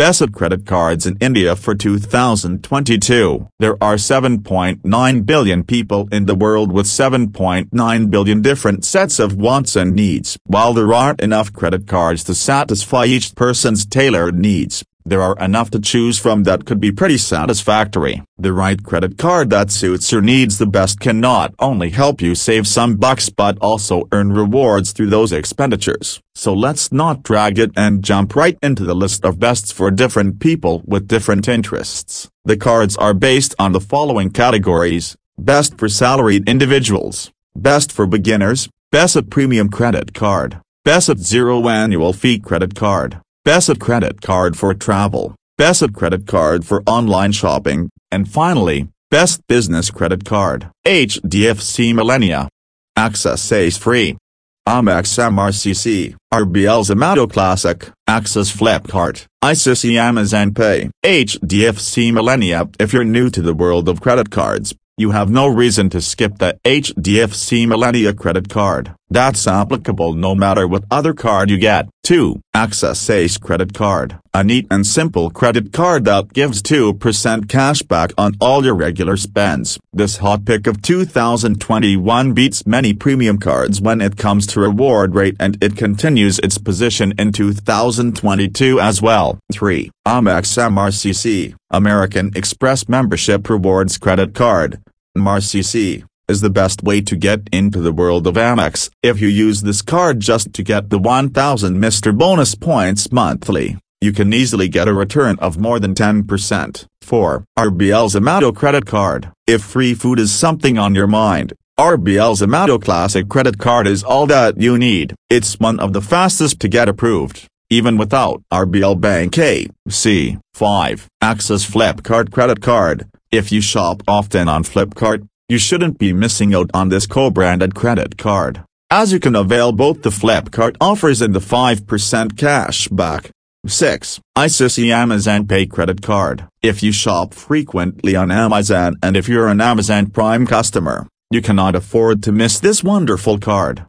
Best credit cards in India for 2022. There are 7.9 billion people in the world with 7.9 billion different sets of wants and needs. While there aren't enough credit cards to satisfy each person's tailored needs, there are enough to choose from that could be pretty satisfactory. The right credit card that suits your needs the best can not only help you save some bucks but also earn rewards through those expenditures. So let's not drag it and jump right into the list of bests for different people with different interests. The cards are based on the following categories. Best for salaried individuals. Best for beginners. Best at Premium Credit Card. Best Zero Annual Fee Credit Card. Best credit card for travel, Best credit card for online shopping, and finally, Best business credit card. HDFC Millennia. Axis is free. Amex MRCC, RBL Zomato Classic, Axis Flipkart, ICICI Amazon Pay, HDFC Millennia. If you're new to the world of credit cards, you have no reason to skip the HDFC Millennia credit card. That's applicable no matter what other card you get. 2. Axis Ace credit card. A neat and simple credit card that gives 2% cash back on all your regular spends. This hot pick of 2021 beats many premium cards when it comes to reward rate and it continues its position in 2022 as well. 3. Amex MRCC, American Express Membership Rewards Credit Card. MRCC, is the best way to get into the world of Amex. If you use this card just to get the 1000 MR Bonus points monthly, you can easily get a return of more than 10%. 4. RBL Zomato Credit Card. If free food is something on your mind, RBL Zomato Classic Credit Card is all that you need. It's one of the fastest to get approved, even without RBL Bank A. C. 5. Axis Flipkart Credit Card. If you shop often on Flipkart, you shouldn't be missing out on this co-branded credit card, as you can avail both the Flipkart offers and the 5% cash back. 6. ICICI Amazon Pay Credit Card. If you shop frequently on Amazon and if you're an Amazon Prime customer, you cannot afford to miss this wonderful card.